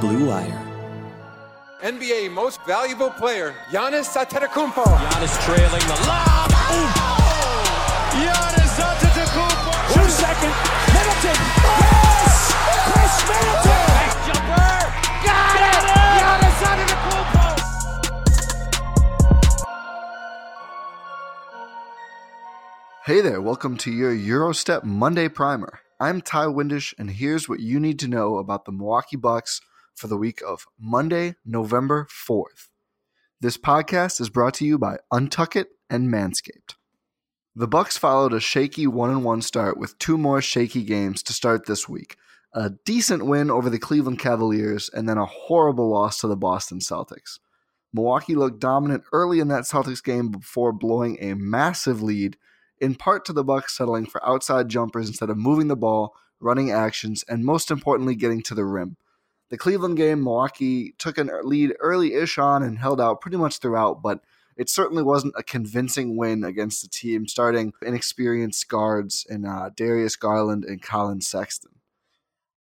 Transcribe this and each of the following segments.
Blue Wire. NBA Most Valuable Player, Giannis Antetokounmpo. Giannis trailing the lob. Giannis Antetokounmpo. Two second. Middleton. Yes! Khris Middleton. Nice jumper. Got it. Giannis Antetokounmpo. Hey there, welcome to your Eurostep Monday Primer. I'm Ti Windisch, and here's what you need to know about the Milwaukee Bucks for the week of Monday, November 4th. This podcast is brought to you by Untuckit and Manscaped. The Bucks followed a shaky 1-1 start with two more shaky games to start this week. A decent win over the Cleveland Cavaliers and then a horrible loss to the Boston Celtics. Milwaukee looked dominant early in that Celtics game before blowing a massive lead in part to the Bucks settling for outside jumpers instead of moving the ball, running actions, and most importantly, getting to the rim. The Cleveland game, Milwaukee took a lead early-ish on and held out pretty much throughout, but it certainly wasn't a convincing win against the team starting inexperienced guards in uh, Darius Garland and Collin Sexton.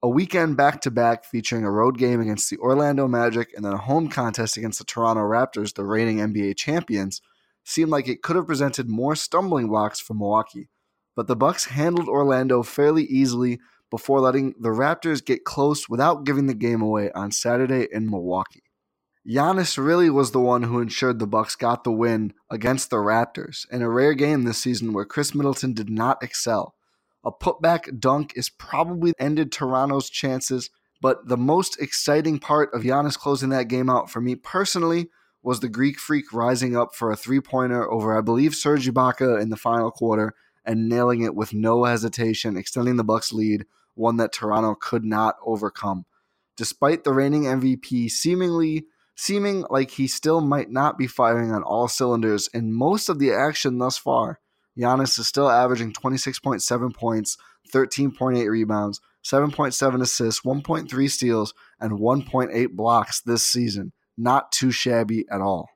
A weekend back-to-back featuring a road game against the Orlando Magic and then a home contest against the Toronto Raptors, the reigning NBA champions, seemed like it could have presented more stumbling blocks for Milwaukee, but the Bucks handled Orlando fairly easily before letting the Raptors get close without giving the game away on Saturday in Milwaukee. Giannis really was the one who ensured the Bucks got the win against the Raptors in a rare game this season where Khris Middleton did not excel. A putback dunk is probably ended Toronto's chances, but the most exciting part of Giannis closing that game out for me personally was the Greek Freak rising up for a three pointer over, I believe, Serge Ibaka in the final quarter and nailing it with no hesitation, extending the Bucks' lead, one that Toronto could not overcome. Despite the reigning MVP seemingly seeming like he still might not be firing on all cylinders in most of the action thus far, Giannis is still averaging 26.7 points, 13.8 rebounds, 7.7 assists, 1.3 steals, and 1.8 blocks this season not too shabby at all.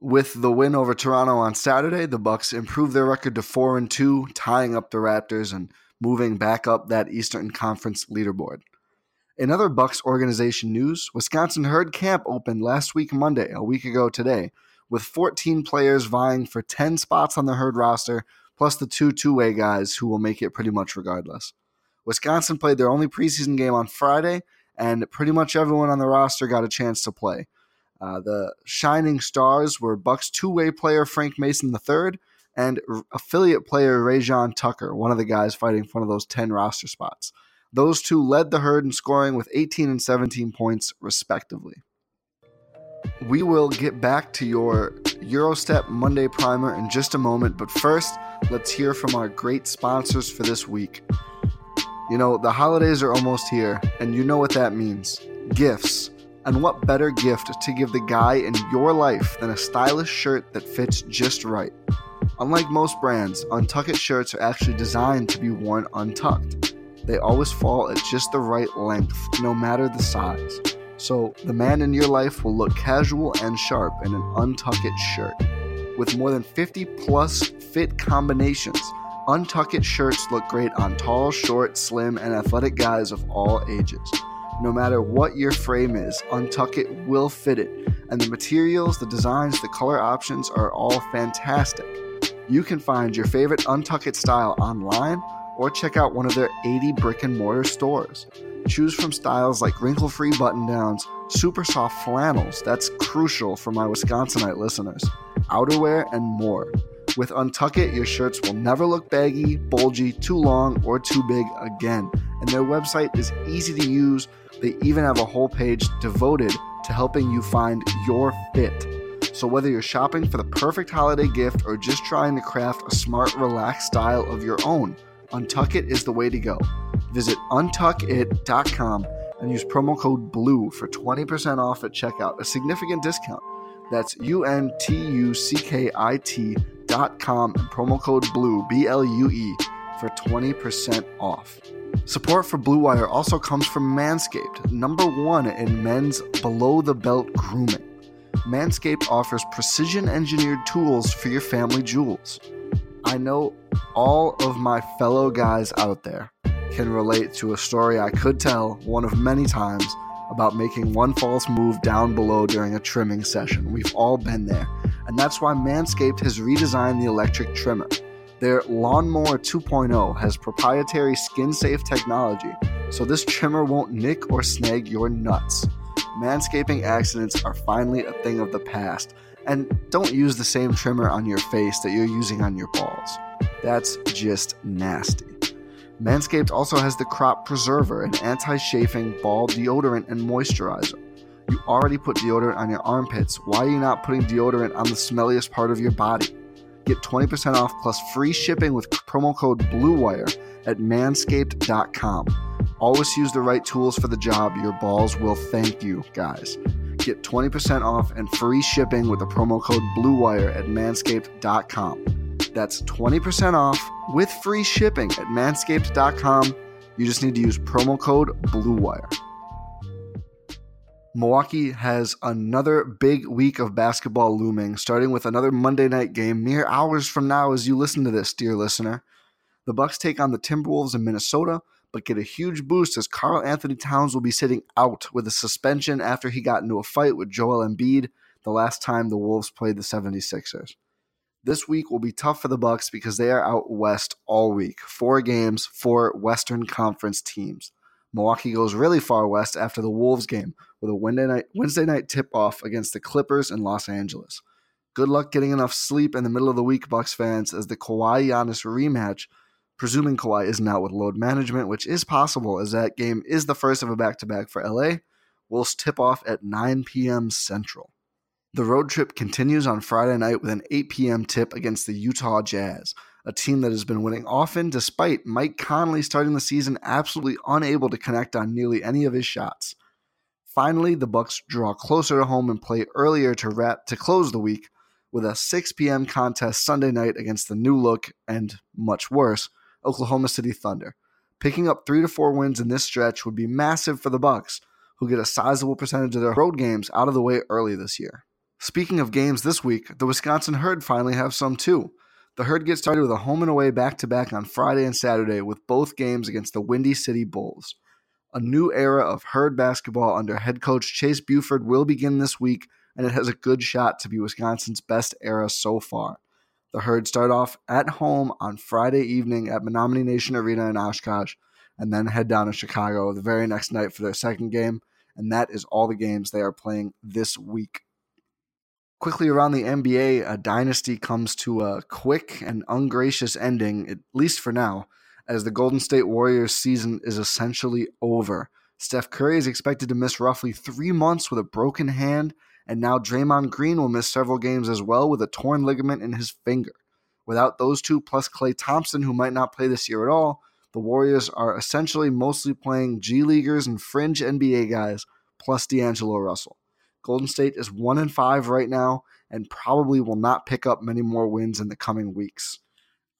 With the win over Toronto on Saturday, the Bucks improved their record to 4 and 2, tying up the Raptors and moving back up that Eastern Conference leaderboard. In other Bucks organization news, Wisconsin Herd Camp opened last week Monday, a week ago today, with 14 players vying for 10 spots on the Herd roster, plus the two two-way guys who will make it pretty much regardless. Wisconsin played their only preseason game on Friday and pretty much everyone on the roster got a chance to play. Uh, the shining stars were Bucks two-way player Frank Mason III and affiliate player Rayjon Tucker, one of the guys fighting for one of those 10 roster spots. Those two led the herd in scoring with 18 and 17 points, respectively. We will get back to your Eurostep Monday primer in just a moment, but first, let's hear from our great sponsors for this week. You know, the holidays are almost here, and you know what that means gifts. And what better gift to give the guy in your life than a stylish shirt that fits just right? Unlike most brands, Untuckit shirts are actually designed to be worn untucked. They always fall at just the right length, no matter the size. So the man in your life will look casual and sharp in an Untuckit shirt. With more than 50 plus fit combinations, Untuckit shirts look great on tall, short, slim, and athletic guys of all ages. No matter what your frame is, Untuckit will fit it, and the materials, the designs, the color options are all fantastic. You can find your favorite Untuckit style online or check out one of their 80 brick and mortar stores. Choose from styles like wrinkle free button downs, super soft flannels, that's crucial for my Wisconsinite listeners, outerwear, and more. With Untuckit, your shirts will never look baggy, bulgy, too long, or too big again. And their website is easy to use. They even have a whole page devoted to helping you find your fit. So, whether you're shopping for the perfect holiday gift or just trying to craft a smart, relaxed style of your own, Untuckit is the way to go. Visit untuckit.com and use promo code BLUE for 20% off at checkout, a significant discount. That's U N T U C K I T.com and promo code BLUE, B L U E, for 20% off. Support for Blue Wire also comes from Manscaped, number one in men's below the belt grooming. Manscaped offers precision engineered tools for your family jewels. I know all of my fellow guys out there can relate to a story I could tell one of many times about making one false move down below during a trimming session. We've all been there. And that's why Manscaped has redesigned the electric trimmer. Their Lawnmower 2.0 has proprietary skin safe technology, so this trimmer won't nick or snag your nuts. Manscaping accidents are finally a thing of the past, and don't use the same trimmer on your face that you're using on your balls. That's just nasty. Manscaped also has the Crop Preserver, an anti chafing ball deodorant and moisturizer. You already put deodorant on your armpits. Why are you not putting deodorant on the smelliest part of your body? Get 20% off plus free shipping with promo code BLUEWIRE at manscaped.com. Always use the right tools for the job. Your balls will thank you, guys. Get 20% off and free shipping with the promo code BLUEWIRE at manscaped.com. That's 20% off with free shipping at manscaped.com. You just need to use promo code BLUEWIRE. Milwaukee has another big week of basketball looming, starting with another Monday night game mere hours from now as you listen to this, dear listener. The Bucks take on the Timberwolves in Minnesota, but get a huge boost as Karl Anthony Towns will be sitting out with a suspension after he got into a fight with Joel Embiid the last time the Wolves played the 76ers. This week will be tough for the Bucks because they are out west all week. Four games, four Western Conference teams. Milwaukee goes really far west after the Wolves game with a Wednesday night, Wednesday night tip off against the Clippers in Los Angeles. Good luck getting enough sleep in the middle of the week, Bucks fans, as the Kawhi Giannis rematch, presuming Kawhi isn't out with load management, which is possible as that game is the first of a back to back for LA, will tip off at 9 p.m. Central. The road trip continues on Friday night with an 8 p.m. tip against the Utah Jazz a team that has been winning often despite Mike Conley starting the season absolutely unable to connect on nearly any of his shots. Finally, the Bucks draw closer to home and play earlier to wrap to close the week with a 6 p.m. contest Sunday night against the new look and much worse Oklahoma City Thunder. Picking up 3 to 4 wins in this stretch would be massive for the Bucks, who get a sizable percentage of their road games out of the way early this year. Speaking of games this week, the Wisconsin Herd finally have some too. The Herd gets started with a home and away back to back on Friday and Saturday with both games against the Windy City Bulls. A new era of Herd basketball under head coach Chase Buford will begin this week, and it has a good shot to be Wisconsin's best era so far. The Herd start off at home on Friday evening at Menominee Nation Arena in Oshkosh, and then head down to Chicago the very next night for their second game, and that is all the games they are playing this week. Quickly around the NBA, a dynasty comes to a quick and ungracious ending, at least for now, as the Golden State Warriors season is essentially over. Steph Curry is expected to miss roughly three months with a broken hand, And now Draymond Green will miss several games as well with a torn ligament in his finger. Without those two, plus Klay Thompson, who might not play this year at all, the Warriors are essentially mostly playing G Leaguers and fringe NBA guys, plus D'Angelo Russell. Golden State is 1 and 5 right now and probably will not pick up many more wins in the coming weeks.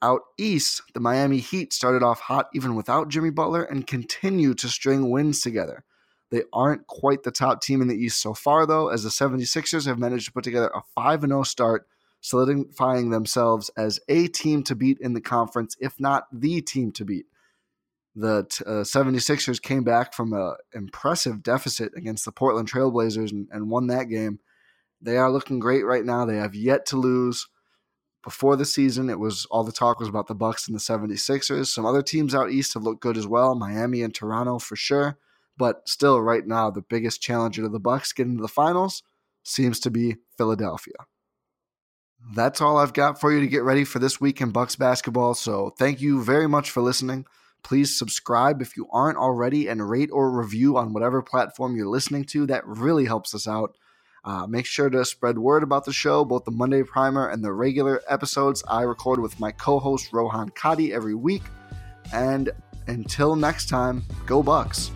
Out east, the Miami Heat started off hot even without Jimmy Butler and continue to string wins together. They aren't quite the top team in the East so far, though, as the 76ers have managed to put together a 5 0 start, solidifying themselves as a team to beat in the conference, if not the team to beat. The uh, 76ers came back from an impressive deficit against the Portland Trailblazers and, and won that game. They are looking great right now. They have yet to lose. Before the season, it was all the talk was about the Bucks and the 76ers. Some other teams out east have looked good as well, Miami and Toronto for sure. But still, right now, the biggest challenger to the Bucks getting to the finals seems to be Philadelphia. That's all I've got for you to get ready for this week in Bucks basketball. So thank you very much for listening. Please subscribe if you aren't already and rate or review on whatever platform you're listening to. That really helps us out. Uh, make sure to spread word about the show, both the Monday Primer and the regular episodes I record with my co host Rohan Kadi every week. And until next time, go Bucks.